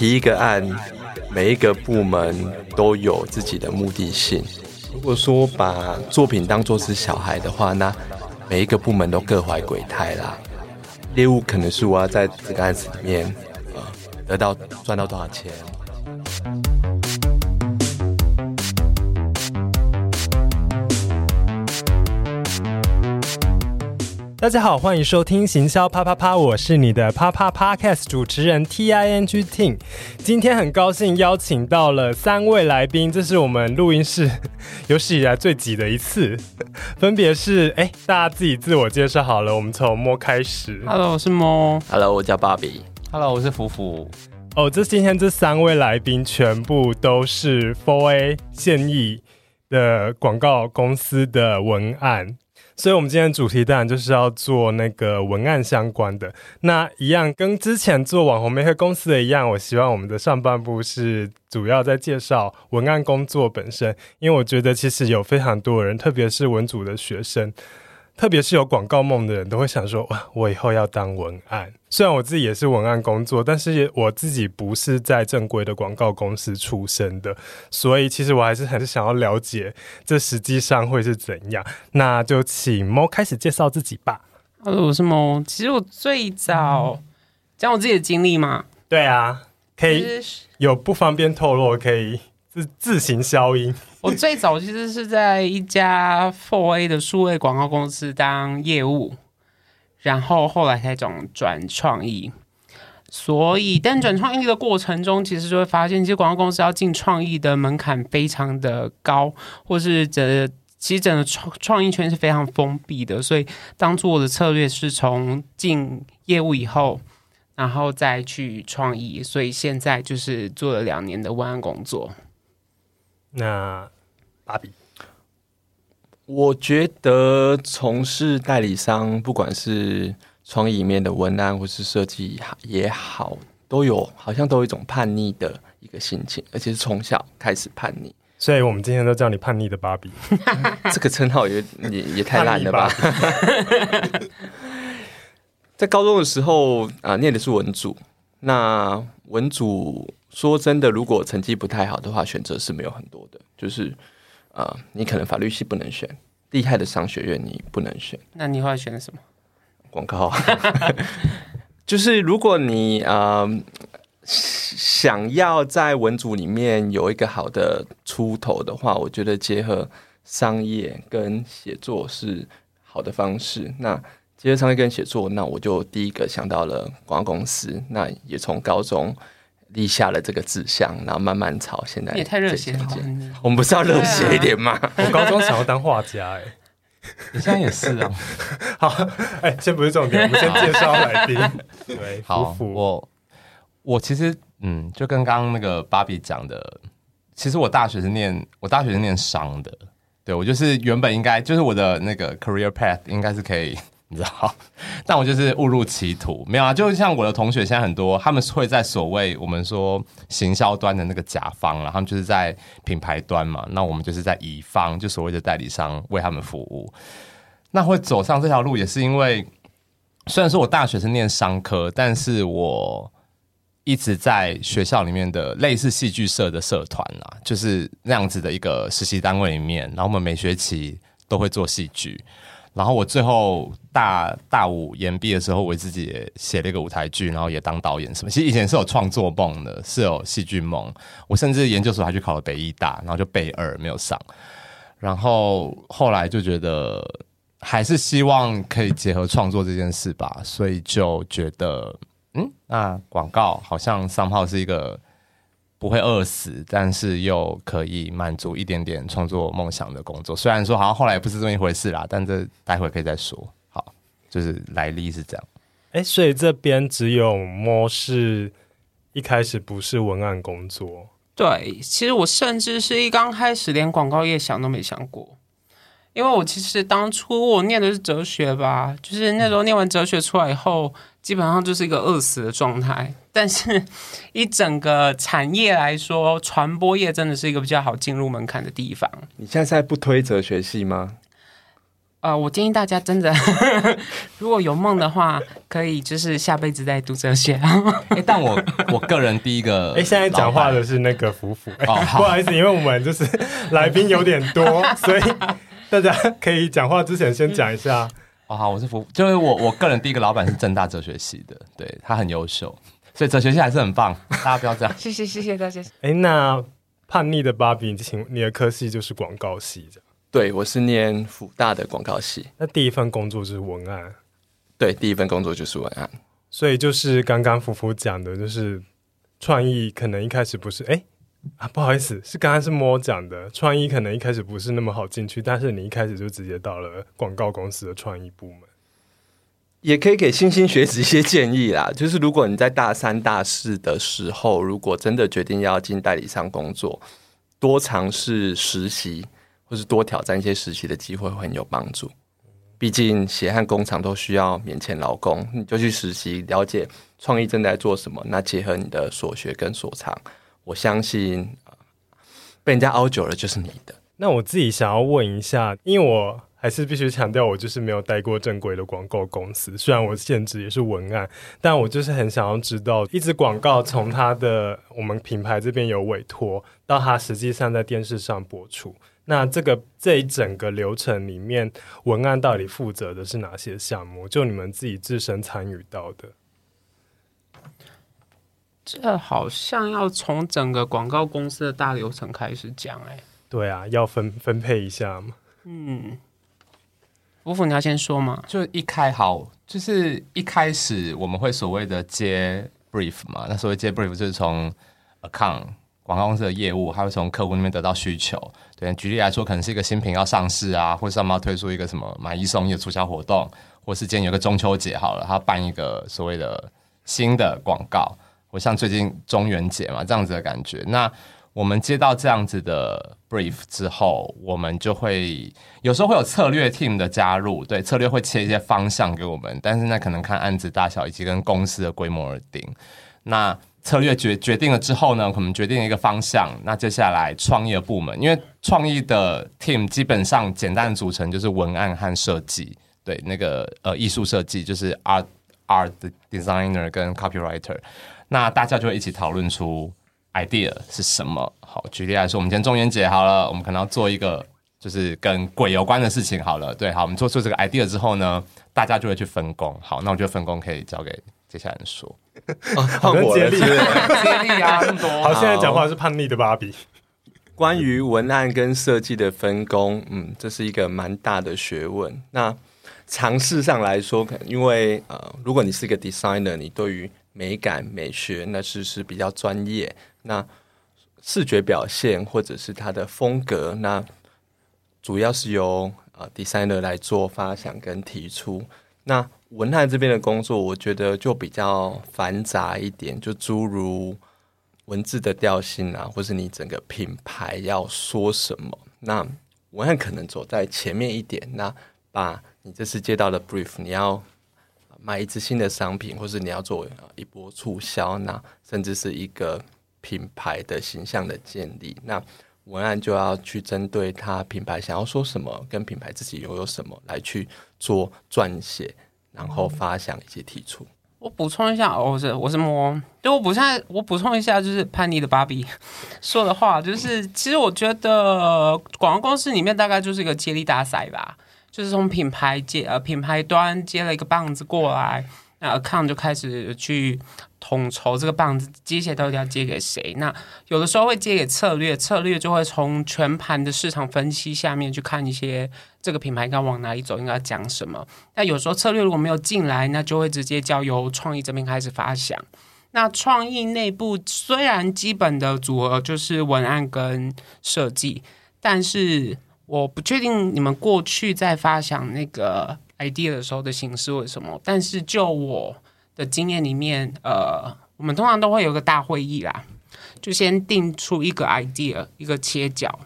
提一个案，每一个部门都有自己的目的性。如果说把作品当作是小孩的话，那每一个部门都各怀鬼胎啦。猎物可能是我要在这个案子里面，呃，得到赚到多少钱。大家好，欢迎收听行销啪啪啪，我是你的啪啪 Podcast 主持人 T I N G Ting。今天很高兴邀请到了三位来宾，这是我们录音室 有史以来最挤的一次。分别是，哎，大家自己自我介绍好了，我们从摸开始。Hello，我是摸。Hello，我叫芭比。Hello，我是福福。哦，这今天这三位来宾全部都是 Four A 现役的广告公司的文案。所以，我们今天主题当然就是要做那个文案相关的。那一样跟之前做网红媒合公司的一样，我希望我们的上半部是主要在介绍文案工作本身，因为我觉得其实有非常多人，特别是文组的学生。特别是有广告梦的人都会想说：“哇，我以后要当文案。”虽然我自己也是文案工作，但是我自己不是在正规的广告公司出身的，所以其实我还是很想要了解这实际上会是怎样。那就请猫开始介绍自己吧。Hello，我是猫。其实我最早讲我自己的经历嘛？对啊，可以有不方便透露，可以自自行消音。我最早其实是在一家 Four A 的数位广告公司当业务，然后后来才转转创意。所以，但转创意的过程中，其实就会发现，其实广告公司要进创意的门槛非常的高，或是整其实整个创创意圈是非常封闭的。所以，当初我的策略是从进业务以后，然后再去创意。所以现在就是做了两年的文案工作。那芭比，我觉得从事代理商，不管是创意里面的文案或是设计也好，都有好像都有一种叛逆的一个心情，而且是从小开始叛逆。所以我们今天都叫你叛逆的芭比，这个称号也也也太烂了吧？在高中的时候啊，念的是文组，那文组。说真的，如果成绩不太好的话，选择是没有很多的。就是，呃，你可能法律系不能选，厉害的商学院你不能选。那你会选什么？广告。就是如果你呃想要在文组里面有一个好的出头的话，我觉得结合商业跟写作是好的方式。那结合商业跟写作，那我就第一个想到了广告公司。那也从高中。立下了这个志向，然后慢慢朝现在。也太热血了！我们不是要热血一点吗？啊、我高中想要当画家，哎，你现在也是啊。好，哎，先不是重点，我们先介绍来宾。对，好，我我其实嗯，就跟刚刚那个芭比讲的，其实我大学是念我大学是念商的，对，我就是原本应该就是我的那个 career path 应该是可以。你知道，但我就是误入歧途，没有啊。就像我的同学，现在很多他们会在所谓我们说行销端的那个甲方，然后他们就是在品牌端嘛。那我们就是在乙方，就所谓的代理商为他们服务。那会走上这条路，也是因为虽然说我大学是念商科，但是我一直在学校里面的类似戏剧社的社团啊，就是那样子的一个实习单位里面，然后我们每学期都会做戏剧。然后我最后大大五延毕的时候，我自己也写了一个舞台剧，然后也当导演什么。其实以前是有创作梦的，是有戏剧梦。我甚至研究所还去考了北艺大，然后就备二没有上。然后后来就觉得还是希望可以结合创作这件事吧，所以就觉得嗯，那广告好像 somehow 是一个。不会饿死，但是又可以满足一点点创作梦想的工作。虽然说好像后来也不是这么一回事啦，但这待会可以再说。好，就是来历是这样。哎，所以这边只有摸是一开始不是文案工作。对，其实我甚至是一刚开始连广告业想都没想过。因为我其实当初我念的是哲学吧，就是那时候念完哲学出来以后，基本上就是一个饿死的状态。但是，一整个产业来说，传播业真的是一个比较好进入门槛的地方。你现在在不推哲学系吗？呃，我建议大家真的，如果有梦的话，可以就是下辈子再读哲学。哎，但我我个人第一个，哎，现在讲话的是那个福福。哦，不好意思，因为我们就是来宾有点多，所以大家可以讲话之前先讲一下。哦，好，我是福，就是我我个人第一个老板是正大哲学系的，对，他很优秀，所以哲学系还是很棒，大家不要这样。谢谢谢谢大家。哎，那叛逆的芭比，请你的科系就是广告系这样。对，我是念辅大的广告系。那第一份工作就是文案，对，第一份工作就是文案。所以就是刚刚福福讲的，就是创意可能一开始不是哎啊，不好意思，是刚刚是摸讲的，创意可能一开始不是那么好进去，但是你一开始就直接到了广告公司的创意部门，也可以给新兴学子一些建议啦。就是如果你在大三、大四的时候，如果真的决定要进代理商工作，多尝试实习。或是多挑战一些实习的机会会很有帮助，毕竟血汗工厂都需要免签劳工，你就去实习，了解创意正在做什么。那结合你的所学跟所长，我相信被人家凹久了就是你的。那我自己想要问一下，因为我还是必须强调，我就是没有待过正规的广告公司，虽然我现职也是文案，但我就是很想要知道，一支广告从它的我们品牌这边有委托，到它实际上在电视上播出。那这个这一整个流程里面，文案到底负责的是哪些项目？就你们自己自身参与到的，这好像要从整个广告公司的大流程开始讲哎。对啊，要分分配一下嘛。嗯，福福你要先说吗？就一开好，就是一开始我们会所谓的接 brief 嘛。那所谓接 brief 就是从 account。广告公司的业务，他会从客户那边得到需求。对，举例来说，可能是一个新品要上市啊，或是他们要推出一个什么买一送一的促销活动，或是今天有个中秋节好了，他办一个所谓的新的广告，或像最近中元节嘛，这样子的感觉。那我们接到这样子的 brief 之后，我们就会有时候会有策略 team 的加入，对，策略会切一些方向给我们，但是那可能看案子大小以及跟公司的规模而定。那策略决决定了之后呢，我们决定一个方向。那接下来创意的部门，因为创意的 team 基本上简单的组成就是文案和设计，对，那个呃艺术设计就是 art art designer 跟 copywriter。那大家就会一起讨论出 idea 是什么。好，举例来说，我们今天中元节好了，我们可能要做一个就是跟鬼有关的事情好了。对，好，我们做出这个 idea 之后呢，大家就会去分工。好，那我觉得分工可以交给。接下来说，好我接力，接力啊，这么多。好，现在讲话是叛逆的芭比。关于文案跟设计的分工，嗯，这是一个蛮大的学问。那尝试上来说，可能因为呃，如果你是一个 designer，你对于美感美学那是是比较专业。那视觉表现或者是它的风格，那主要是由呃 designer 来做发想跟提出。那文案这边的工作，我觉得就比较繁杂一点，就诸如文字的调性啊，或是你整个品牌要说什么。那文案可能走在前面一点，那把你这次接到的 brief，你要卖一支新的商品，或是你要做一波促销，那甚至是一个品牌的形象的建立，那文案就要去针对他品牌想要说什么，跟品牌自己拥有什么来去做撰写。然后发想以及提出。我补充一下，我是我是摸，就我补充我补充一下，就是叛逆的芭比 说的话，就是其实我觉得广告公司里面大概就是一个接力大赛吧，就是从品牌接呃品牌端接了一个棒子过来，那 account 就开始去。统筹这个棒子接下来到底要接给谁？那有的时候会接给策略，策略就会从全盘的市场分析下面去看一些这个品牌应该往哪里走，应该讲什么。那有时候策略如果没有进来，那就会直接交由创意这边开始发想。那创意内部虽然基本的组合就是文案跟设计，但是我不确定你们过去在发想那个 idea 的时候的形式为什么。但是就我。的经验里面，呃，我们通常都会有个大会议啦，就先定出一个 idea，一个切角，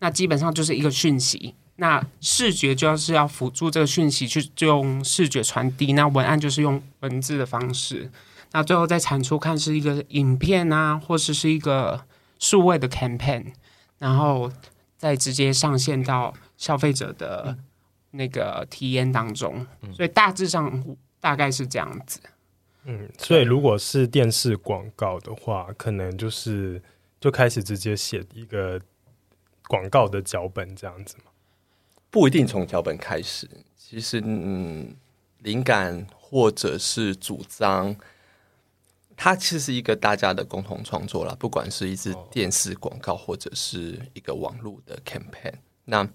那基本上就是一个讯息，那视觉就是要辅助这个讯息去就用视觉传递，那文案就是用文字的方式，那最后再产出看是一个影片啊，或是是一个数位的 campaign，然后再直接上线到消费者的那个体验当中，所以大致上大概是这样子。嗯，所以如果是电视广告的话，可能就是就开始直接写一个广告的脚本这样子吗？不一定从脚本开始，其实嗯，灵感或者是主张，它其实是一个大家的共同创作啦。不管是一支电视广告，或者是一个网络的 campaign，那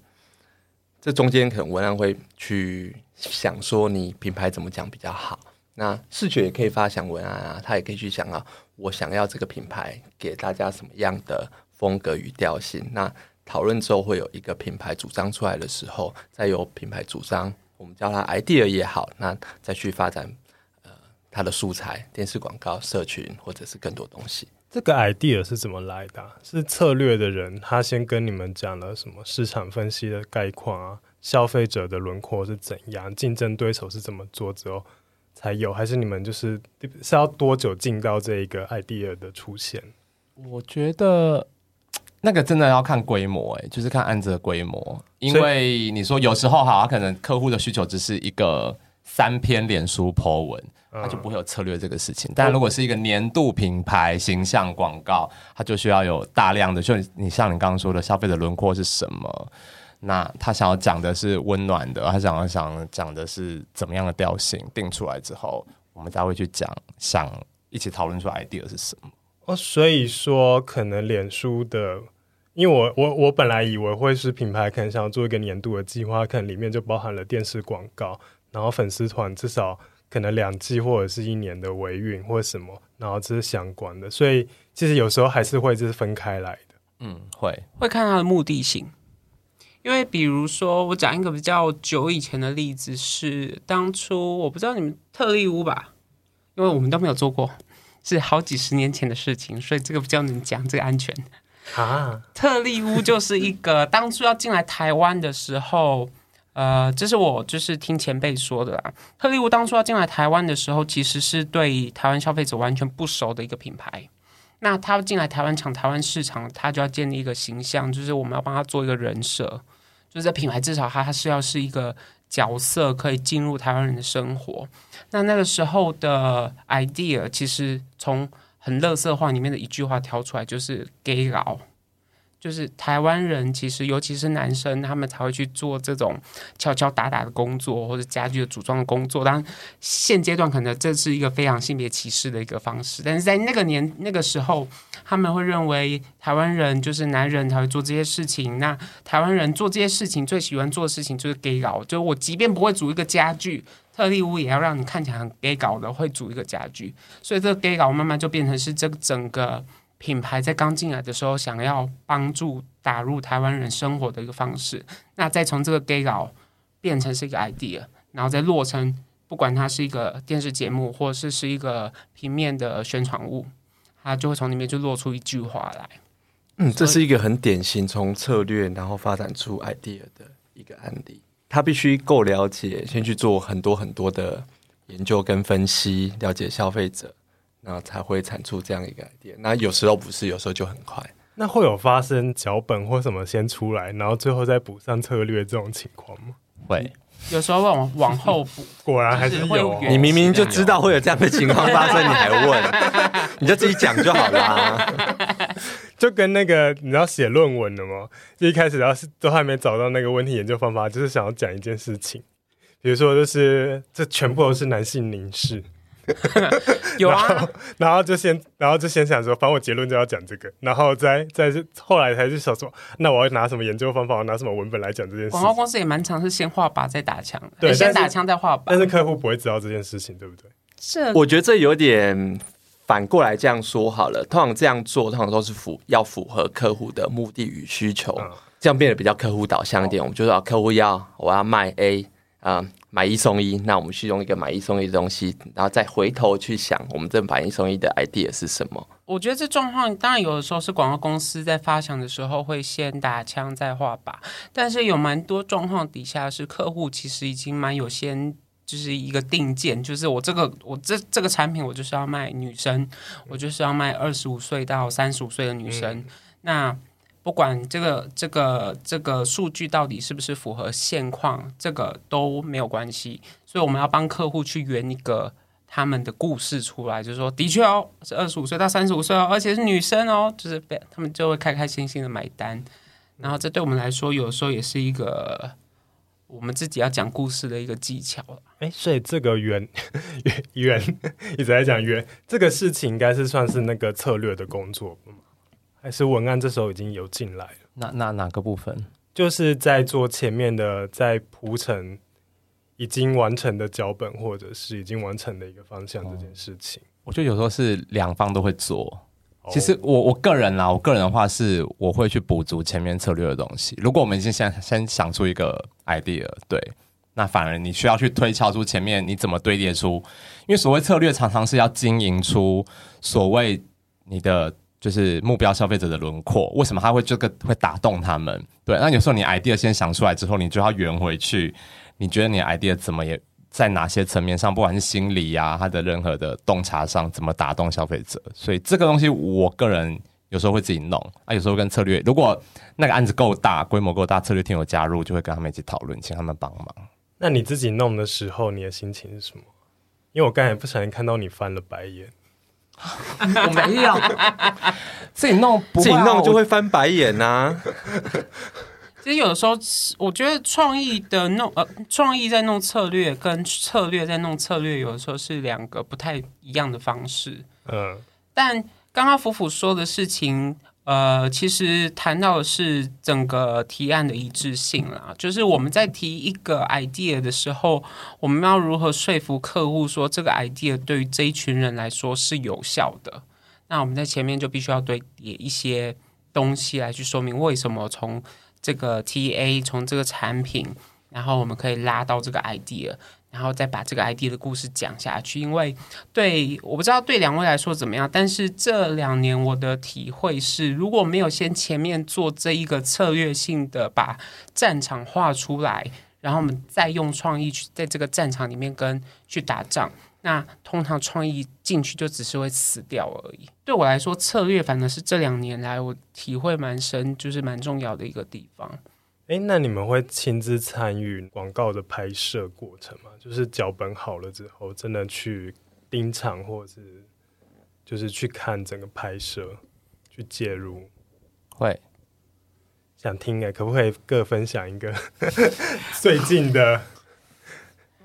这中间可能文案会去想说，你品牌怎么讲比较好。那视觉也可以发想文案啊，他也可以去想啊，我想要这个品牌给大家什么样的风格与调性。那讨论之后会有一个品牌主张出来的时候，再由品牌主张，我们叫它 idea 也好，那再去发展呃它的素材、电视广告、社群或者是更多东西。这个 idea 是怎么来的啊？是策略的人他先跟你们讲了什么市场分析的概况啊，消费者的轮廓是怎样，竞争对手是怎么做之后。才有，还是你们就是是要多久进到这一个 idea 的出现？我觉得那个真的要看规模，哎，就是看案子的规模。因为你说有时候哈，可能客户的需求只是一个三篇脸书 po 文，他就不会有策略这个事情。嗯、但如果是一个年度品牌形象广告，它就需要有大量的，就你像你刚刚说的，消费者轮廓是什么？那他想要讲的是温暖的，他想要想讲的是怎么样的调性？定出来之后，我们才会去讲，想一起讨论出 idea 是什么。哦，所以说可能脸书的，因为我我我本来以为会是品牌，可能想要做一个年度的计划，可能里面就包含了电视广告，然后粉丝团至少可能两季或者是一年的维运或者什么，然后这是相关的，所以其实有时候还是会就是分开来的。嗯，会会看它的目的性。因为比如说，我讲一个比较久以前的例子是，当初我不知道你们特例屋吧，因为我们都没有做过，是好几十年前的事情，所以这个比较能讲这个安全啊。特例屋就是一个当初要进来台湾的时候，呃，这是我就是听前辈说的啦。特力屋当初要进来台湾的时候，其实是对台湾消费者完全不熟的一个品牌。那他进来台湾抢台湾市场，他就要建立一个形象，就是我们要帮他做一个人设。就是这品牌至少它它是要是一个角色，可以进入台湾人的生活。那那个时候的 idea 其实从很垃圾话里面的一句话挑出来，就是 gay 佬。就是台湾人，其实尤其是男生，他们才会去做这种敲敲打打的工作，或者家具的组装的工作。当然，现阶段可能这是一个非常性别歧视的一个方式，但是在那个年那个时候，他们会认为台湾人就是男人才会做这些事情。那台湾人做这些事情最喜欢做的事情就是 gay 搞，就我即便不会组一个家具，特例屋也要让你看起来很 gay 搞的会组一个家具。所以这个 gay 搞慢慢就变成是这整个。品牌在刚进来的时候，想要帮助打入台湾人生活的一个方式，那再从这个 gay 稿变成是一个 idea，然后再落成，不管它是一个电视节目，或者是是一个平面的宣传物，它就会从里面就落出一句话来。嗯，这是一个很典型从策略然后发展出 idea 的一个案例。他必须够了解，先去做很多很多的研究跟分析，了解消费者。那才会产出这样一个 idea。那有时候不是，有时候就很快。那会有发生脚本或什么先出来，然后最后再补上策略这种情况吗？会，有时候往往后补。果然还是有。你明明就知道会有这样的情况发生，你还问？你就自己讲就好啦。就跟那个你要写论文的嘛，一开始要是都还没找到那个问题研究方法，就是想要讲一件事情，比如说就是这全部都是男性凝视。有啊然，然后就先，然后就先想说，反正我结论就要讲这个，然后再再后来才去想说，那我要拿什么研究方法，我拿什么文本来讲这件事。广告公司也蛮常是先画靶再打枪，对，先打枪再画靶。但是客户不会知道这件事情，对不对？这我觉得这有点反过来这样说好了。通常这样做，通常都是符要符合客户的目的与需求，嗯、这样变得比较客户导向一点。哦、我们就说客户要我要卖 A 啊、嗯。买一送一，那我们去用一个买一送一的东西，然后再回头去想，我们这买一送一的 idea 是什么？我觉得这状况当然有的时候是广告公司在发想的时候会先打枪再画靶，但是有蛮多状况底下是客户其实已经蛮有先就是一个定见，就是我这个我这这个产品我就是要卖女生，我就是要卖二十五岁到三十五岁的女生，嗯、那。不管这个这个这个数据到底是不是符合现况，这个都没有关系。所以我们要帮客户去圆一个他们的故事出来，就是说，的确哦，是二十五岁到三十五岁哦，而且是女生哦，就是被他们就会开开心心的买单。然后这对我们来说，有时候也是一个我们自己要讲故事的一个技巧了。哎，所以这个圆 圆圆一直在讲圆这个事情，应该是算是那个策略的工作？还是文案这时候已经有进来了？那那哪个部分？就是在做前面的，在铺陈。已经完成的脚本，或者是已经完成的一个方向，这件事情，我觉得有时候是两方都会做。其实我我个人啦，我个人的话是，我会去补足前面策略的东西。如果我们已经先先想出一个 idea，对，那反而你需要去推敲出前面你怎么堆叠出，因为所谓策略常常是要经营出所谓你的就是目标消费者的轮廓，为什么他会这个会打动他们？对，那有时候你 idea 先想出来之后，你就要圆回去。你觉得你 idea 怎么也在哪些层面上，不管是心理呀、啊，它的任何的洞察上，怎么打动消费者？所以这个东西，我个人有时候会自己弄啊，有时候跟策略，如果那个案子够大，规模够大，策略厅有加入，就会跟他们一起讨论，请他们帮忙。那你自己弄的时候，你的心情是什么？因为我刚才不小心看到你翻了白眼，我没有自己弄，自己弄就会翻白眼呐、啊。其实有的时候，我觉得创意的弄呃，创意在弄策略，跟策略在弄策略，有的时候是两个不太一样的方式。嗯，但刚刚福福说的事情，呃，其实谈到的是整个提案的一致性啦。就是我们在提一个 idea 的时候，我们要如何说服客户说这个 idea 对于这一群人来说是有效的？那我们在前面就必须要对叠一些东西来去说明为什么从。这个 TA 从这个产品，然后我们可以拉到这个 idea，然后再把这个 ID 的故事讲下去。因为对，我不知道对两位来说怎么样，但是这两年我的体会是，如果没有先前面做这一个策略性的把战场画出来，然后我们再用创意去在这个战场里面跟去打仗。那通常创意进去就只是会死掉而已。对我来说，策略反而是这两年来我体会蛮深，就是蛮重要的一个地方。诶，那你们会亲自参与广告的拍摄过程吗？就是脚本好了之后，真的去盯场，或者是就是去看整个拍摄，去介入？会想听诶，可不可以各分享一个 最近的，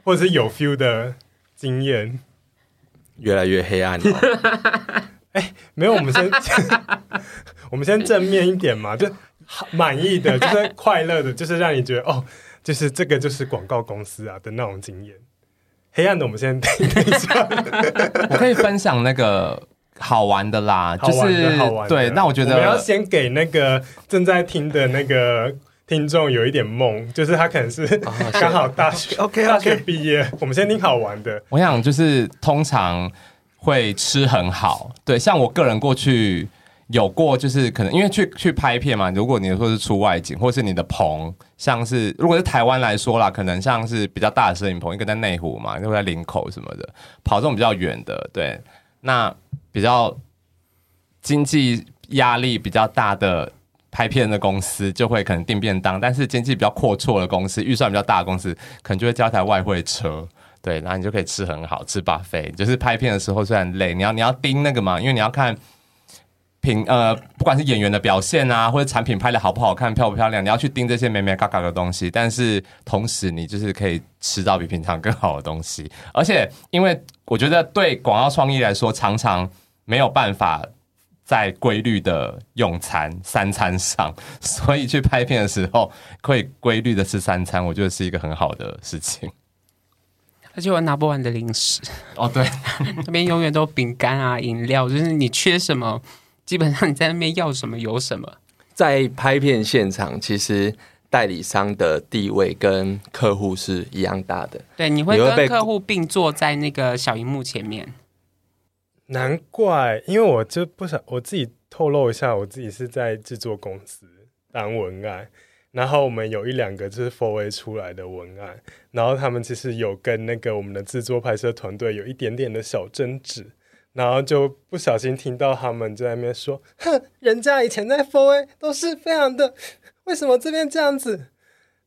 或者是有 feel 的？经验越来越黑暗了。哎，没有，我们先 我们先正面一点嘛，就满意的，就是快乐的，就是让你觉得哦，就是这个就是广告公司啊的那种经验。黑暗的，我们先等一下。我可以分享那个好玩的啦，就是好玩。对，那我觉得我们要先给那个正在听的那个。听众有一点梦，就是他可能是刚好大学，OK，大学毕业。我们先听好玩的。我想就是通常会吃很好，对，像我个人过去有过，就是可能因为去去拍片嘛。如果你说是出外景，或是你的棚，像是如果是台湾来说啦，可能像是比较大的摄影棚，一个在内湖嘛，一个在林口什么的，跑这种比较远的，对，那比较经济压力比较大的。拍片的公司就会可能订便当，但是经济比较阔绰的公司，预算比较大的公司，可能就会叫一台外汇车，对，然后你就可以吃很好，吃 buffet。就是拍片的时候虽然累，你要你要盯那个嘛，因为你要看品呃，不管是演员的表现啊，或者产品拍的好不好看、漂不漂亮，你要去盯这些美美嘎嘎的东西。但是同时，你就是可以吃到比平常更好的东西。而且，因为我觉得对广告创意来说，常常没有办法。在规律的用餐三餐上，所以去拍片的时候可以规律的吃三餐，我觉得是一个很好的事情。而且我拿不完的零食哦，对，那边永远都饼干啊、饮料，就是你缺什么，基本上你在那边要什么有什么。在拍片现场，其实代理商的地位跟客户是一样大的。对，你会跟客户并坐在那个小荧幕前面。难怪，因为我就不想我自己透露一下，我自己是在制作公司当文案，然后我们有一两个就是 Four A 出来的文案，然后他们其实有跟那个我们的制作拍摄团队有一点点的小争执，然后就不小心听到他们在那边说：“哼，人家以前在 Four A 都是非常的，为什么这边这样子？”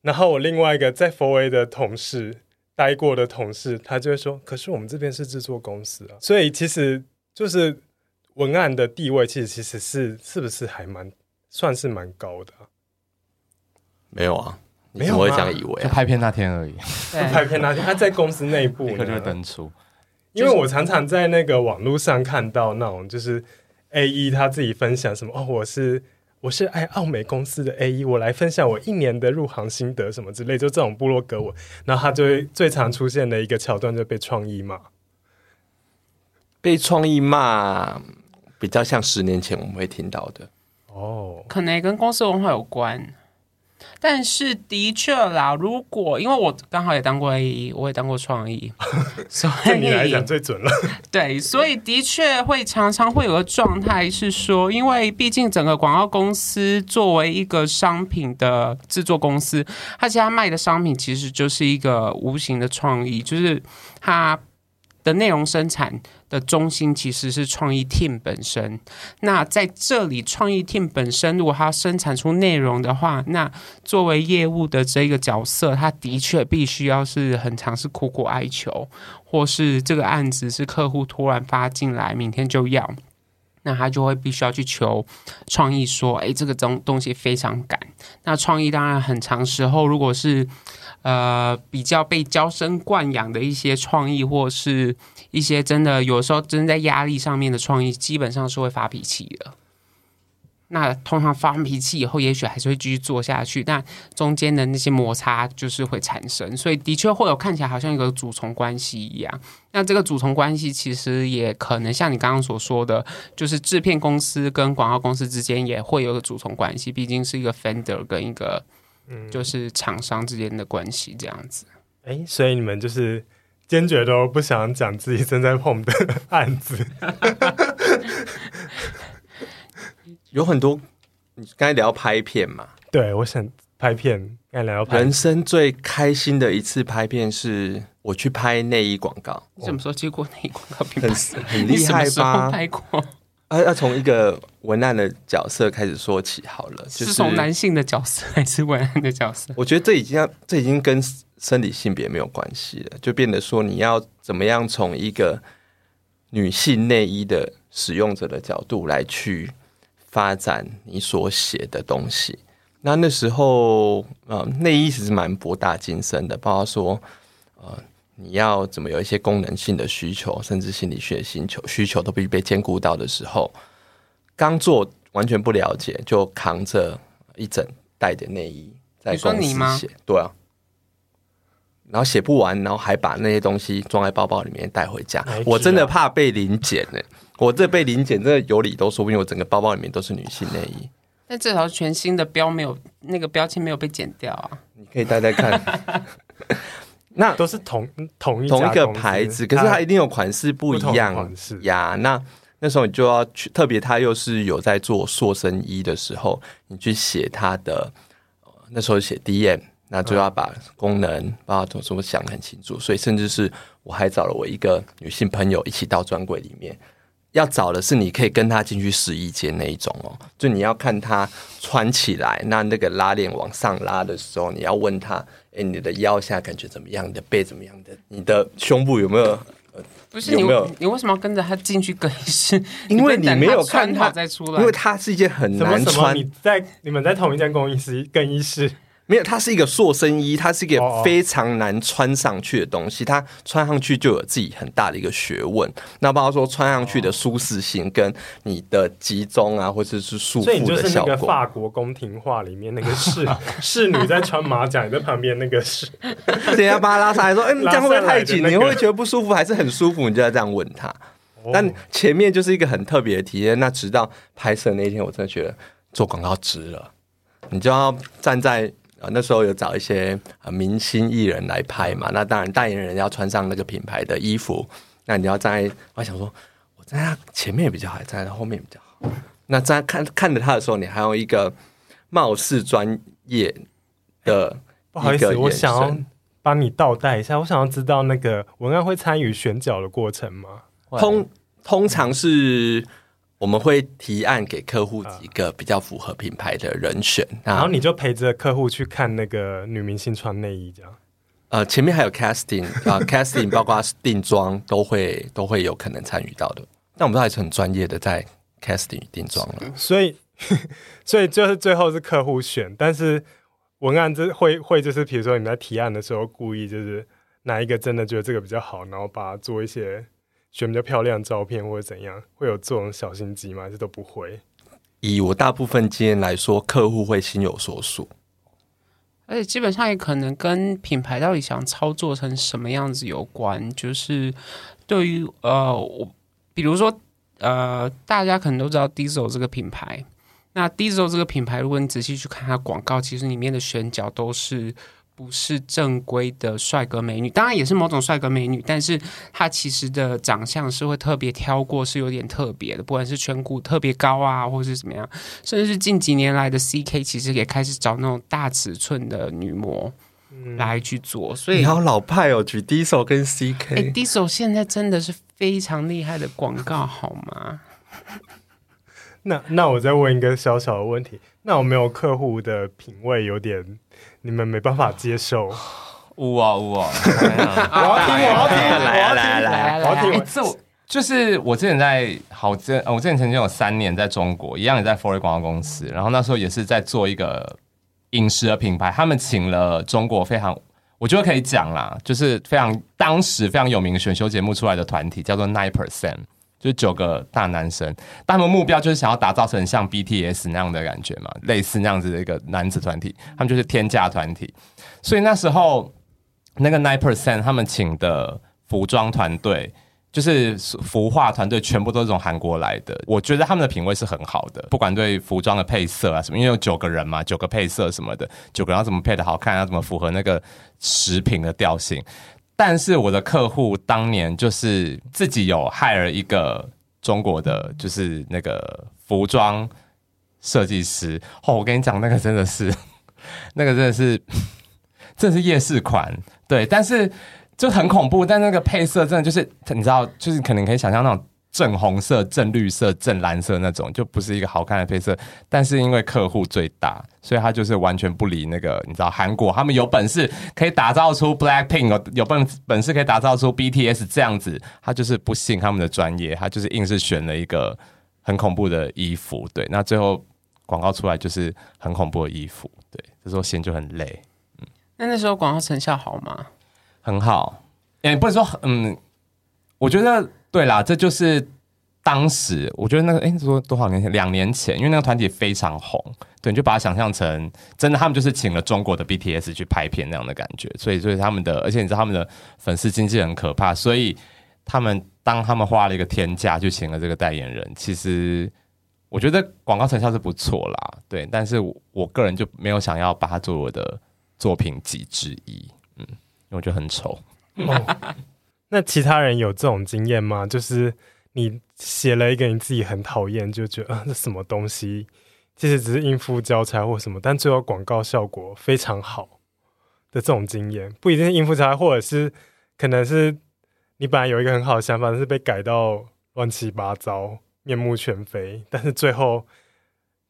然后我另外一个在 Four A 的同事待过的同事，他就会说：“可是我们这边是制作公司啊，所以其实就是文案的地位，其实其实是是不是还蛮算是蛮高的啊？”没有啊，没有，我会这样以为啊？就拍片那天而已，拍片那天他在公司内部立 刻就会登出。因为我常常在那个网络上看到那种，就是 AE 他自己分享什么哦，我是我是爱奥美公司的 AE，我来分享我一年的入行心得什么之类，就这种部落格文，然后他就会最常出现的一个桥段就被创意骂，被创意骂比较像十年前我们会听到的。哦，可能也跟公司文化有关。但是的确啦，如果因为我刚好也当过 AE，我也当过创意，所以对你来讲最准了。对，所以的确会常常会有个状态是说，因为毕竟整个广告公司作为一个商品的制作公司，它其实它卖的商品其实就是一个无形的创意，就是它的内容生产的中心其实是创意 team 本身。那在这里，创意 team 本身如果它生产出内容的话，那作为业务的这个角色，他的确必须要是很尝试苦苦哀求，或是这个案子是客户突然发进来，明天就要，那他就会必须要去求创意说：“哎，这个东东西非常赶。”那创意当然很长时候，如果是呃比较被娇生惯养的一些创意，或是一些真的有时候真在压力上面的创意，基本上是会发脾气的。那通常发完脾气以后，也许还是会继续做下去，但中间的那些摩擦就是会产生，所以的确会有看起来好像一个主从关系一样。那这个主从关系其实也可能像你刚刚所说的，就是制片公司跟广告公司之间也会有个主从关系，毕竟是一个 fender 跟一个就是厂商之间的关系这样子。哎、嗯，所以你们就是坚决都不想讲自己正在碰的案子。有很多，你刚才聊拍片嘛？对，我想拍片，刚才聊拍片。人生最开心的一次拍片是我去拍内衣广告。你什么时候接过内衣广告片？很很厉害吧？拍过？啊，要从一个文案的角色开始说起好了。就是从男性的角色还是文案的角色？我觉得这已经要，这已经跟生理性别没有关系了，就变得说你要怎么样从一个女性内衣的使用者的角度来去。发展你所写的东西，那那时候，呃，内衣其实蛮博大精深的，包括说，呃，你要怎么有一些功能性的需求，甚至心理学需求需求都必须被兼顾到的时候，刚做完全不了解，就扛着一整袋的内衣在公司写，对啊，然后写不完，然后还把那些东西装在包包里面带回家，我真的怕被临检呢。我这被临检，真的有理都说不定。我整个包包里面都是女性内衣，但至少全新的标没有那个标签没有被剪掉啊！你可以带带看，那都是同同一同一个牌子，可是它一定有款式不一样呀。那那时候你就要去，特别他又是有在做塑身衣的时候，你去写他的，那时候写 DM，那就要把功能把它什么想得很清楚。所以甚至是我还找了我一个女性朋友一起到专柜里面。要找的是你可以跟他进去试衣间那一种哦，就你要看他穿起来，那那个拉链往上拉的时候，你要问他，哎，你的腰现在感觉怎么样？你的背怎么样的？你的胸部有没有？不是有没有你，你为什么要跟着他进去更衣室？因为你没有看他再出来，因为他是一件很难穿。什么什么你在你们在同一间更衣室更衣室。没有，它是一个塑身衣，它是一个非常难穿上去的东西。它穿上去就有自己很大的一个学问。那包括说穿上去的舒适性，跟你的集中啊，或者是束缚的效果。所以你就是那个法国宫廷画里面那个侍 侍女在穿马甲，你在旁边那个是，等下把他拉上来说，哎、欸，你这样会不会太紧？你会不会觉得不舒服，还是很舒服？你就要这样问他。但前面就是一个很特别的体验。那直到拍摄那一天，我真的觉得做广告值了。你就要站在。啊，那时候有找一些啊明星艺人来拍嘛，那当然代言人要穿上那个品牌的衣服，那你要站在，我想说，我站在他前面比较好，站在他后面比较好。那在看看着他的时候，你还有一个貌似专业的，不好意思，我想要帮你倒带一下，我想要知道那个文案会参与选角的过程吗？通通常是我们会提案给客户几个比较符合品牌的人选，然后你就陪着客户去看那个女明星穿内衣，这样。呃，前面还有 casting 啊，casting 包括定妆都会都会有可能参与到的。但我们都还是很专业的在 casting 定妆了，所以 所以就是最后是客户选，但是文案这会会就是比如说你在提案的时候故意就是哪一个真的觉得这个比较好，然后把它做一些选比较漂亮的照片或者怎样，会有这种小心机吗？还是都不会？以我大部分经验来说，客户会心有所属。而且基本上也可能跟品牌到底想操作成什么样子有关，就是对于呃，我比如说呃，大家可能都知道 Diesel 这个品牌，那 Diesel 这个品牌，如果你仔细去看它广告，其实里面的选角都是。不是正规的帅哥美女，当然也是某种帅哥美女，但是他其实的长相是会特别挑过，是有点特别的，不管是颧骨特别高啊，或是怎么样，甚至是近几年来的 CK，其实也开始找那种大尺寸的女模来去做。所以你好老派哦，举 Diesel 跟 CK，哎，Diesel 现在真的是非常厉害的广告，好吗？那那我再问一个小小的问题，那有没有客户的品味有点？你们没办法接受，呜啊呜 啊！我要听，我要听，来来来，我要听。这就是我之前在好，这我之前曾经有三年在中国，一样也在 4A 广告公司，然后那时候也是在做一个饮食的品牌，他们请了中国非常，我觉得可以讲啦，就是非常当时非常有名的选秀节目出来的团体，叫做 Nine Percent。就九个大男生，他们目标就是想要打造成像 BTS 那样的感觉嘛，类似那样子的一个男子团体，他们就是天价团体。所以那时候那个 Nine Percent 他们请的服装团队，就是服化团队，全部都是从韩国来的。我觉得他们的品味是很好的，不管对服装的配色啊什么，因为有九个人嘛，九个配色什么的，九个人要怎么配得好看，要怎么符合那个食品的调性。但是我的客户当年就是自己有害了一个中国的，就是那个服装设计师。哦，我跟你讲，那个真的是，那个真的是，这是夜市款。对，但是就很恐怖。但那个配色真的就是，你知道，就是可能可以想象那种。正红色、正绿色、正蓝色那种，就不是一个好看的配色。但是因为客户最大，所以他就是完全不理那个。你知道，韩国他们有本事可以打造出 Blackpink，有有本本事可以打造出 BTS 这样子，他就是不信他们的专业，他就是硬是选了一个很恐怖的衣服。对，那最后广告出来就是很恐怖的衣服。对，这时候心就很累。嗯，那那时候广告成效好吗？很好。哎，不能说嗯，我觉得。对啦，这就是当时我觉得那个，哎，说多少年前？两年前，因为那个团体非常红，对，你就把它想象成真的，他们就是请了中国的 BTS 去拍片那样的感觉，所以，所以他们的，而且你知道他们的粉丝经济很可怕，所以他们当他们花了一个天价去请了这个代言人，其实我觉得广告成效是不错啦，对，但是我，我个人就没有想要把它作为我的作品集之一，嗯，因为我觉得很丑。那其他人有这种经验吗？就是你写了一个你自己很讨厌，就觉得啊，这什么东西，其实只是应付交差或什么，但最后广告效果非常好的这种经验，不一定是应付交差，或者是可能是你本来有一个很好的想法，但是被改到乱七八糟、面目全非，但是最后。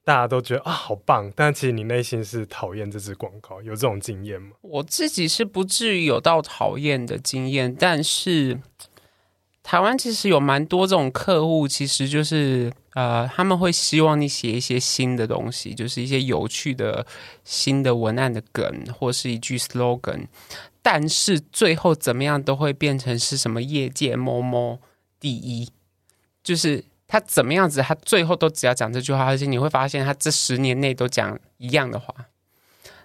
大家都觉得啊，好棒，但其实你内心是讨厌这支广告，有这种经验吗？我自己是不至于有到讨厌的经验，但是台湾其实有蛮多这种客户，其实就是呃，他们会希望你写一些新的东西，就是一些有趣的新的文案的梗，或是一句 slogan，但是最后怎么样都会变成是什么业界某某第一，就是。他怎么样子，他最后都只要讲这句话，而且你会发现他这十年内都讲一样的话。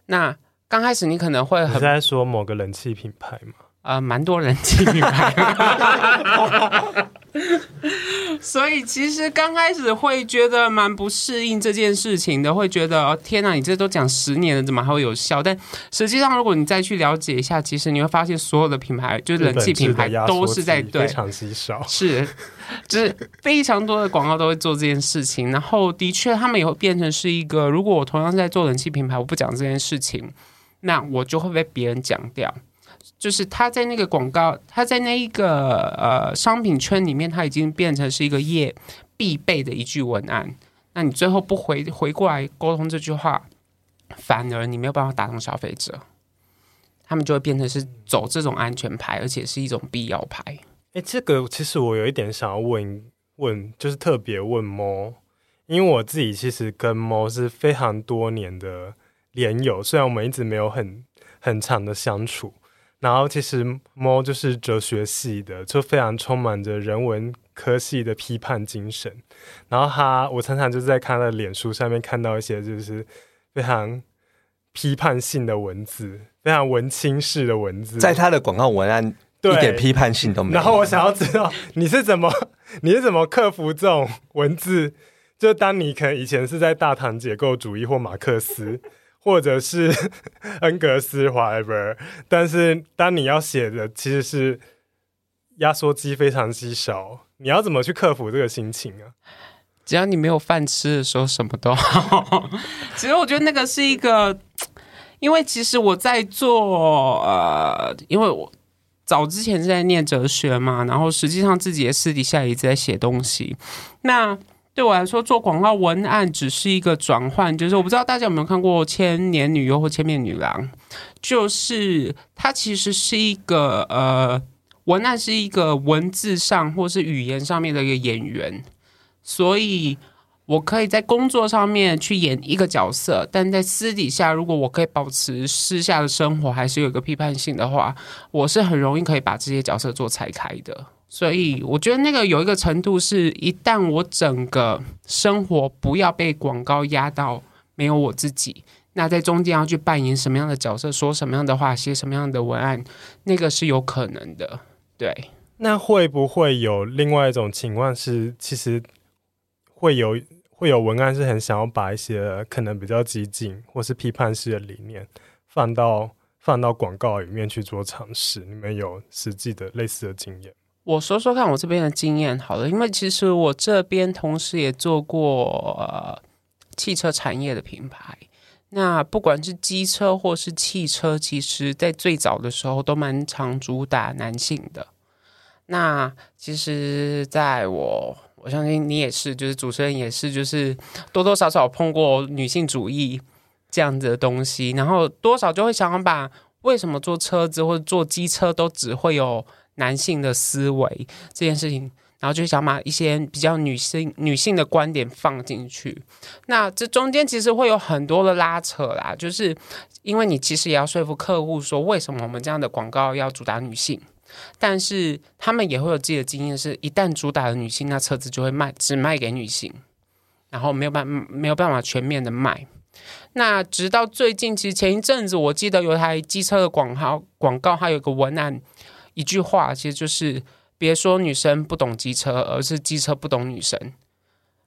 那刚开始你可能会很在说某个人气品牌吗？啊、呃，蛮多人气品牌。所以其实刚开始会觉得蛮不适应这件事情的，会觉得哦天哪，你这都讲十年了，怎么还会有效？但实际上，如果你再去了解一下，其实你会发现所有的品牌，就是人气品牌，都是在对非常稀少，是就是非常多的广告都会做这件事情。然后的确，他们也会变成是一个，如果我同样在做人气品牌，我不讲这件事情，那我就会被别人讲掉。就是他在那个广告，他在那一个呃商品圈里面，他已经变成是一个业必备的一句文案。那你最后不回回过来沟通这句话，反而你没有办法打动消费者，他们就会变成是走这种安全牌，而且是一种必要牌。哎，这个其实我有一点想要问问，就是特别问猫因为我自己其实跟猫是非常多年的连友，虽然我们一直没有很很长的相处。然后其实 Mo 就是哲学系的，就非常充满着人文科系的批判精神。然后他，我常常就是在他的脸书上面看到一些就是非常批判性的文字，非常文青式的文字，在他的广告文案。一点批判性都没有。然后我想要知道你是怎么，你是怎么克服这种文字？就当你可能以前是在大唐结构主义或马克思，或者是 恩格斯，whatever，但是当你要写的其实是压缩机非常稀少，你要怎么去克服这个心情啊？只要你没有饭吃的时候，什么都好。其实我觉得那个是一个，因为其实我在做呃，因为我。早之前是在念哲学嘛，然后实际上自己也私底下一直在写东西。那对我来说，做广告文案只是一个转换，就是我不知道大家有没有看过《千年女优》或《千面女郎》，就是它其实是一个呃，文案是一个文字上或是语言上面的一个演员，所以。我可以在工作上面去演一个角色，但在私底下，如果我可以保持私下的生活还是有一个批判性的话，我是很容易可以把这些角色做拆开的。所以我觉得那个有一个程度是，一旦我整个生活不要被广告压到没有我自己，那在中间要去扮演什么样的角色，说什么样的话，写什么样的文案，那个是有可能的。对，那会不会有另外一种情况是，其实会有？会有文案是很想要把一些可能比较激进或是批判式的理念放到放到广告里面去做尝试。你们有实际的类似的经验？我说说看我这边的经验好了，因为其实我这边同时也做过、汽车产业的品牌。那不管是机车或是汽车，其实在最早的时候都蛮常主打男性的。那其实在我。我相信你也是，就是主持人也是，就是多多少少碰过女性主义这样子的东西，然后多少就会想把为什么坐车子或者坐机车都只会有男性的思维这件事情，然后就想把一些比较女性女性的观点放进去。那这中间其实会有很多的拉扯啦，就是因为你其实也要说服客户说，为什么我们这样的广告要主打女性。但是他们也会有自己的经验，是一旦主打了女性，那车子就会卖，只卖给女性，然后没有办没有办法全面的卖。那直到最近，其实前一阵子，我记得有台机车的广告，广告还有一个文案，一句话，其实就是别说女生不懂机车，而是机车不懂女生。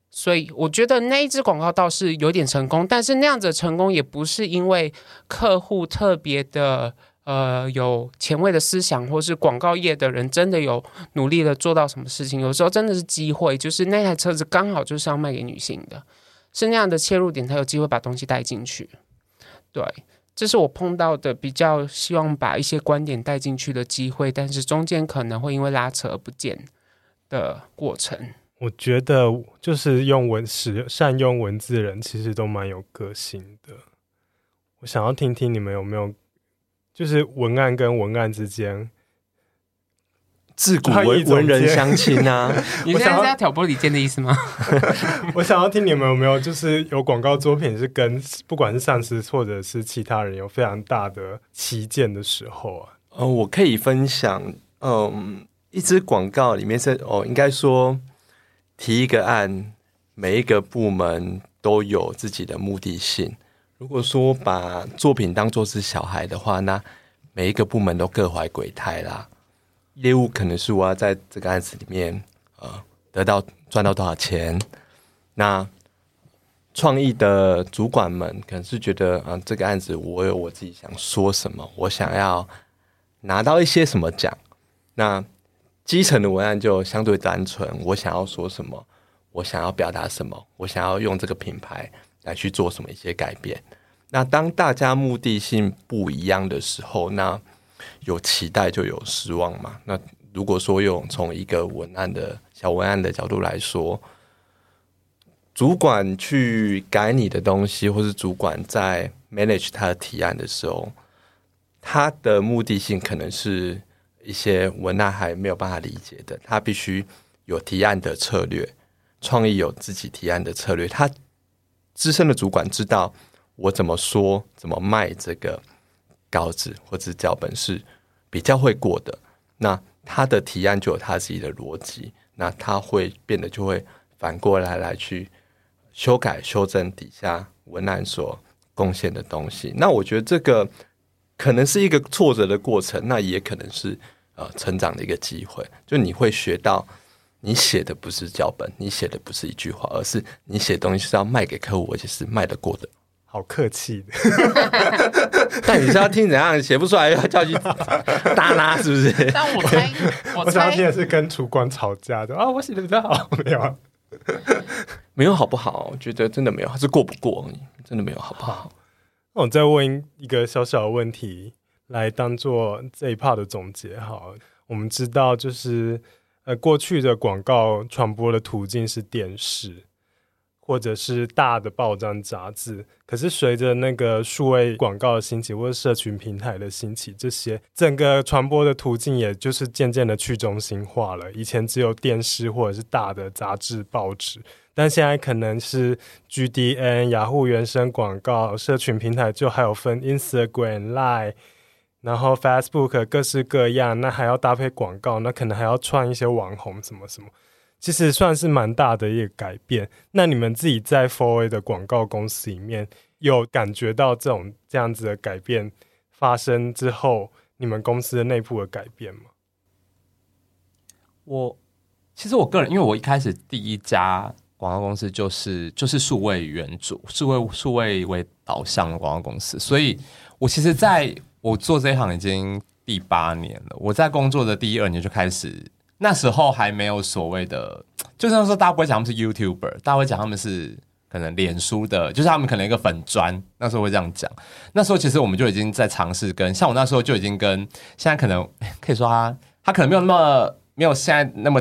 所以我觉得那一支广告倒是有点成功，但是那样子的成功也不是因为客户特别的。呃，有前卫的思想，或是广告业的人真的有努力的做到什么事情？有时候真的是机会，就是那台车子刚好就是要卖给女性的，是那样的切入点才有机会把东西带进去。对，这是我碰到的比较希望把一些观点带进去的机会，但是中间可能会因为拉扯而不见的过程。我觉得就是用文使善用文字的人，其实都蛮有个性的。我想要听听你们有没有。就是文案跟文案之间，自古文文人相亲啊！你现在是要挑拨离间的意思吗？我想要听你们有没有，就是有广告作品是跟不管是上司或者是其他人有非常大的歧见的时候啊。呃，我可以分享，嗯，一支广告里面是哦，应该说提一个案，每一个部门都有自己的目的性。如果说把作品当做是小孩的话，那每一个部门都各怀鬼胎啦。业务可能是我要在这个案子里面，呃，得到赚到多少钱。那创意的主管们可能是觉得，嗯、这个案子我有我自己想说什么，我想要拿到一些什么奖。那基层的文案就相对单纯，我想要说什么，我想要表达什么，我想要用这个品牌。来去做什么一些改变？那当大家目的性不一样的时候，那有期待就有失望嘛。那如果说用从一个文案的小文案的角度来说，主管去改你的东西，或是主管在 manage 他的提案的时候，他的目的性可能是一些文案还没有办法理解的，他必须有提案的策略，创意有自己提案的策略。他资深的主管知道我怎么说、怎么卖这个稿子或者脚本是比较会过的，那他的提案就有他自己的逻辑，那他会变得就会反过来来去。修改、修正底下文案所贡献的东西，那我觉得这个可能是一个挫折的过程，那也可能是呃成长的一个机会。就你会学到，你写的不是脚本，你写的不是一句话，而是你写东西是要卖给客户，而且是卖得过的。好客气的，但你是要听怎样写不出来，要叫去 打拉是不是？但我猜，我猜我想听的是跟主管吵架的啊，我写的比较好，没有、啊。没有好不好？我觉得真的没有，还是过不过，真的没有好不好？那我再问一个小小的问题，来当做这一 part 的总结。好，我们知道就是呃，过去的广告传播的途径是电视。或者是大的报章杂志，可是随着那个数位广告的兴起，或者社群平台的兴起，这些整个传播的途径，也就是渐渐的去中心化了。以前只有电视或者是大的杂志报纸，但现在可能是 GDN、雅虎原生广告、社群平台，就还有分 Instagram、Line，然后 Facebook 各式各样，那还要搭配广告，那可能还要串一些网红什么什么。其实算是蛮大的一个改变。那你们自己在 Four A 的广告公司里面，有感觉到这种这样子的改变发生之后，你们公司的内部的改变吗？我其实我个人，因为我一开始第一家广告公司就是就是数位原主、数位数位为导向的广告公司，所以我其实在我做这一行已经第八年了。我在工作的第一二年就开始。那时候还没有所谓的，就像说大家不会讲他们是 YouTuber，大家会讲他们是可能脸书的，就是他们可能一个粉专。那时候会这样讲。那时候其实我们就已经在尝试跟，像我那时候就已经跟，现在可能 可以说他他可能没有那么没有现在那么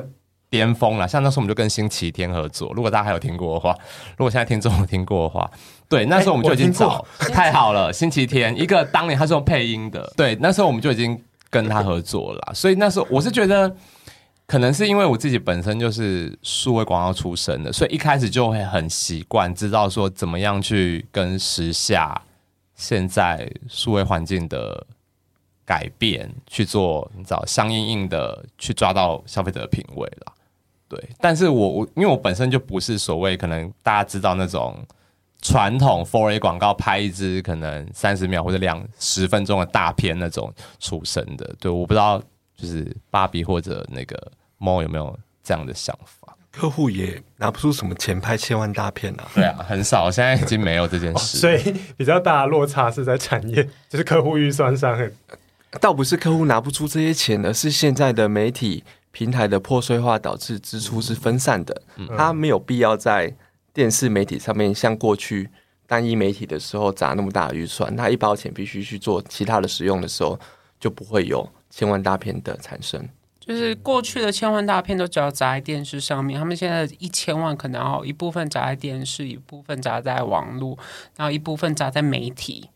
巅峰了。像那时候我们就跟星期天合作，如果大家还有听过的话，如果现在听众有听过的话，对，那时候我们就已经找太好了。星期天一个当年他是用配音的，对，那时候我们就已经跟他合作了。所以那时候我是觉得。可能是因为我自己本身就是数位广告出身的，所以一开始就会很习惯知道说怎么样去跟时下现在数位环境的改变去做，你知道相应应的去抓到消费者的品味了。对，但是我我因为我本身就不是所谓可能大家知道那种传统 for a 广告拍一支可能三十秒或者两十分钟的大片那种出身的，对，我不知道。就是芭比或者那个猫有没有这样的想法？客户也拿不出什么钱拍千万大片啊。对啊，很少，现在已经没有这件事。哦，所以比较大的落差是在产业，就是客户预算上很。倒不是客户拿不出这些钱，而是现在的媒体平台的破碎化导致支出是分散的。嗯，他没有必要在电视媒体上面像过去单一媒体的时候砸那么大的预算。那一包钱必须去做其他的使用的时候，就不会有。千万大片的产生，就是过去的千万大片都只要砸在电视上面，他们现在一千万可能要一部分砸在电视，一部分砸在网络，然后一部分砸在媒体，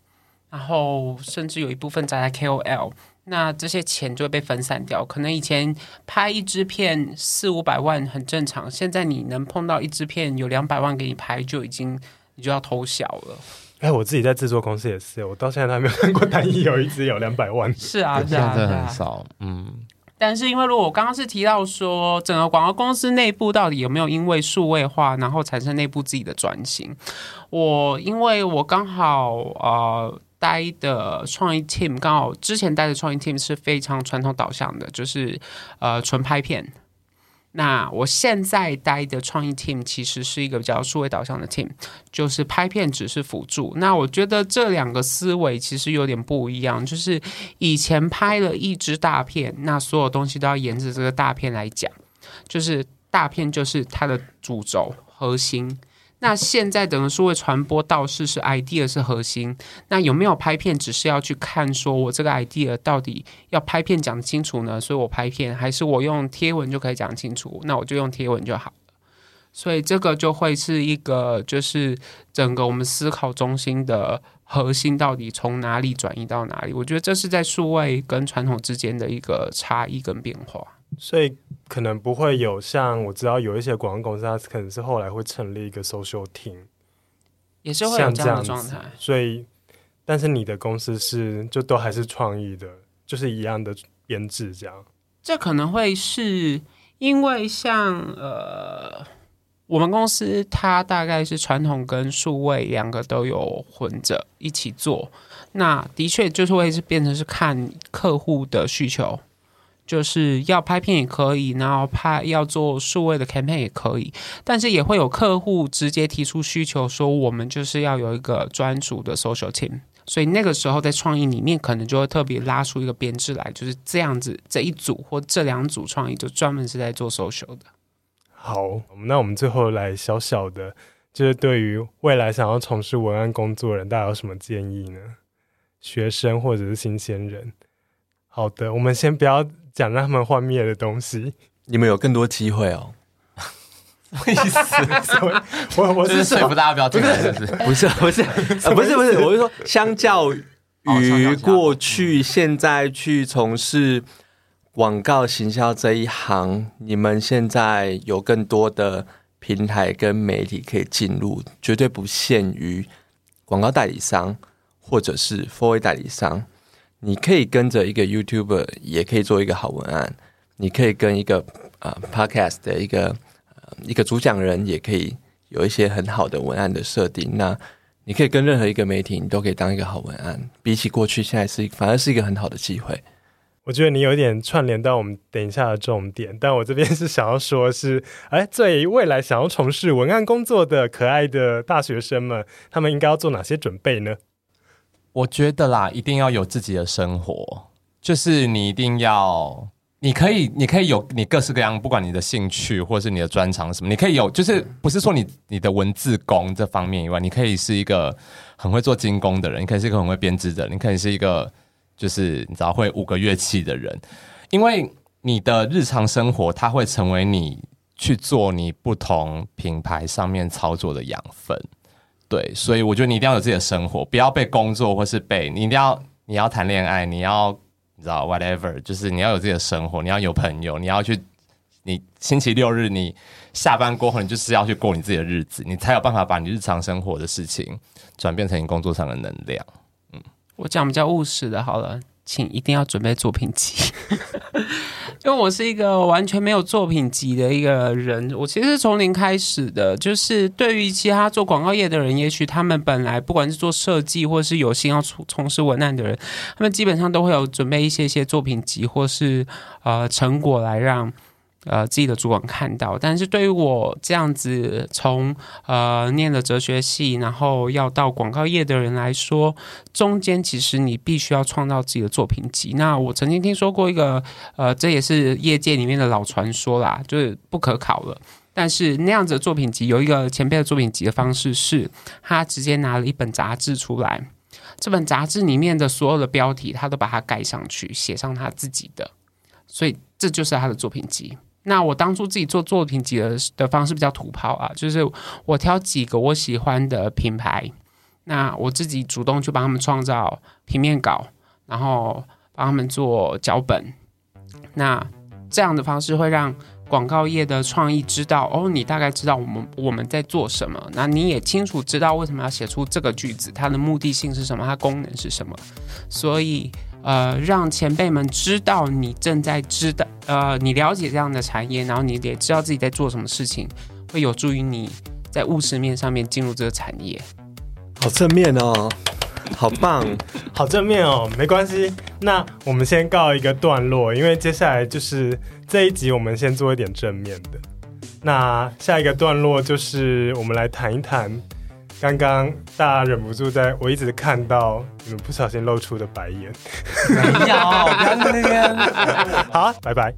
然后甚至有一部分砸在 KOL，那这些钱就会被分散掉。可能以前拍一支片四五百万很正常，现在你能碰到一支片有两百万给你拍，就已经你就要偷笑了。哎，我自己在制作公司也是，我到现在都还没有看过单一有一只有两百万。是啊，是啊，真的很少。嗯，但是因为如果我刚刚是提到说，整个广告公司内部到底有没有因为数位化，然后产生内部自己的转型？我因为我刚好呃待的创意 team，刚好之前待的创意 team 是非常传统导向的，就是呃纯拍片。那我现在待的创意 team 其实是一个比较数位导向的 team，就是拍片只是辅助。那我觉得这两个思维其实有点不一样，就是以前拍了一支大片，那所有东西都要沿着这个大片来讲，就是大片就是它的主轴核心。那现在等于说位传播倒是是 idea 是核心，那有没有拍片只是要去看说我这个 idea 到底要拍片讲清楚呢？所以我拍片，还是我用贴文就可以讲清楚？那我就用贴文就好。所以这个就会是一个就是整个我们思考中心的核心到底从哪里转移到哪里？我觉得这是在数位跟传统之间的一个差异跟变化。所以可能不会有像我知道有一些广告公司，它可能是后来会成立一个 social team，也是会有这样的状态。所以，但是你的公司是就都还是创意的，就是一样的编制这样。这可能会是因为像呃，我们公司它大概是传统跟数位两个都有混着一起做，那的确就是会是变成是看客户的需求。就是要拍片也可以，然后拍要做数位的 campaign 也可以，但是也会有客户直接提出需求，说我们就是要有一个专属的 social team，所以那个时候在创意里面可能就会特别拉出一个编制来，就是这样子这一组或这两组创意就专门是在做 social 的。好，那我们最后来小小的，就是对于未来想要从事文案工作的人，大家有什么建议呢？学生或者是新鲜人？好的，我们先不要。讲让他们幻灭的东西，你们有更多机会哦。什么意思？我我是说服大家不要听，不是 不是不是不是不是，我是说，相较于过去，现在去从事广告行销这一行，你们现在有更多的平台跟媒体可以进入，绝对不限于广告代理商或者是 4A 代理商。你可以跟着一个 YouTuber，也可以做一个好文案。你可以跟一个啊、Podcast 的一个、呃、一个主讲人，也可以有一些很好的文案的设定。那你可以跟任何一个媒体，你都可以当一个好文案。比起过去，现在是反而是一个很好的机会。我觉得你有点串联到我们等一下的重点，但我这边是想要说是，是哎，对未来想要从事文案工作的可爱的大学生们，他们应该要做哪些准备呢？我觉得啦，一定要有自己的生活，就是你一定要，你可以，你可以有你各式各样，不管你的兴趣或是你的专长什么，你可以有，就是不是说你你的文字工这方面以外，你可以是一个很会做精工的人，你可以是一个很会编织的人，你可以是一个就是你知道会五个乐器的人，因为你的日常生活，它会成为你去做你不同品牌上面操作的养分。对，所以我觉得你一定要有自己的生活，不要被工作或是被你一定要你要谈恋爱，你要你知道 whatever，就是你要有自己的生活，你要有朋友，你要去你星期六日你下班过后，你就是要去过你自己的日子，你才有办法把你日常生活的事情转变成你工作上的能量。我讲比较务实的，好了。请一定要准备作品集，因为我是一个完全没有作品集的一个人。我其实是从零开始的，就是对于其他做广告业的人，也许他们本来不管是做设计，或是有心要从从事文案的人，他们基本上都会有准备一些些作品集，或是呃成果来让。呃，自己的主管看到，但是对于我这样子从呃念了哲学系，然后要到广告业的人来说，中间其实你必须要创造自己的作品集。那我曾经听说过一个，呃，这也是业界里面的老传说啦，就是不可考了。但是那样子的作品集，有一个前辈的作品集的方式是，他直接拿了一本杂志出来，这本杂志里面的所有的标题，他都把它盖上去，写上他自己的，所以这就是他的作品集。那我当初自己做作品集的的方式比较土炮啊，就是我挑几个我喜欢的品牌，那我自己主动去帮他们创造平面稿，然后帮他们做脚本。那这样的方式会让广告业的创意知道，哦，你大概知道我们我们在做什么，那你也清楚知道为什么要写出这个句子，它的目的性是什么，它功能是什么，所以。呃，让前辈们知道你正在知道，呃，你了解这样的产业，然后你也知道自己在做什么事情，会有助于你在务实面上面进入这个产业。好正面哦，好棒，好正面哦，没关系。那我们先告一个段落，因为接下来就是这一集，我们先做一点正面的。那下一个段落就是我们来谈一谈。刚刚大家忍不住在，我一直看到你们不小心露出的白眼。没有，不要在那边。好，拜拜。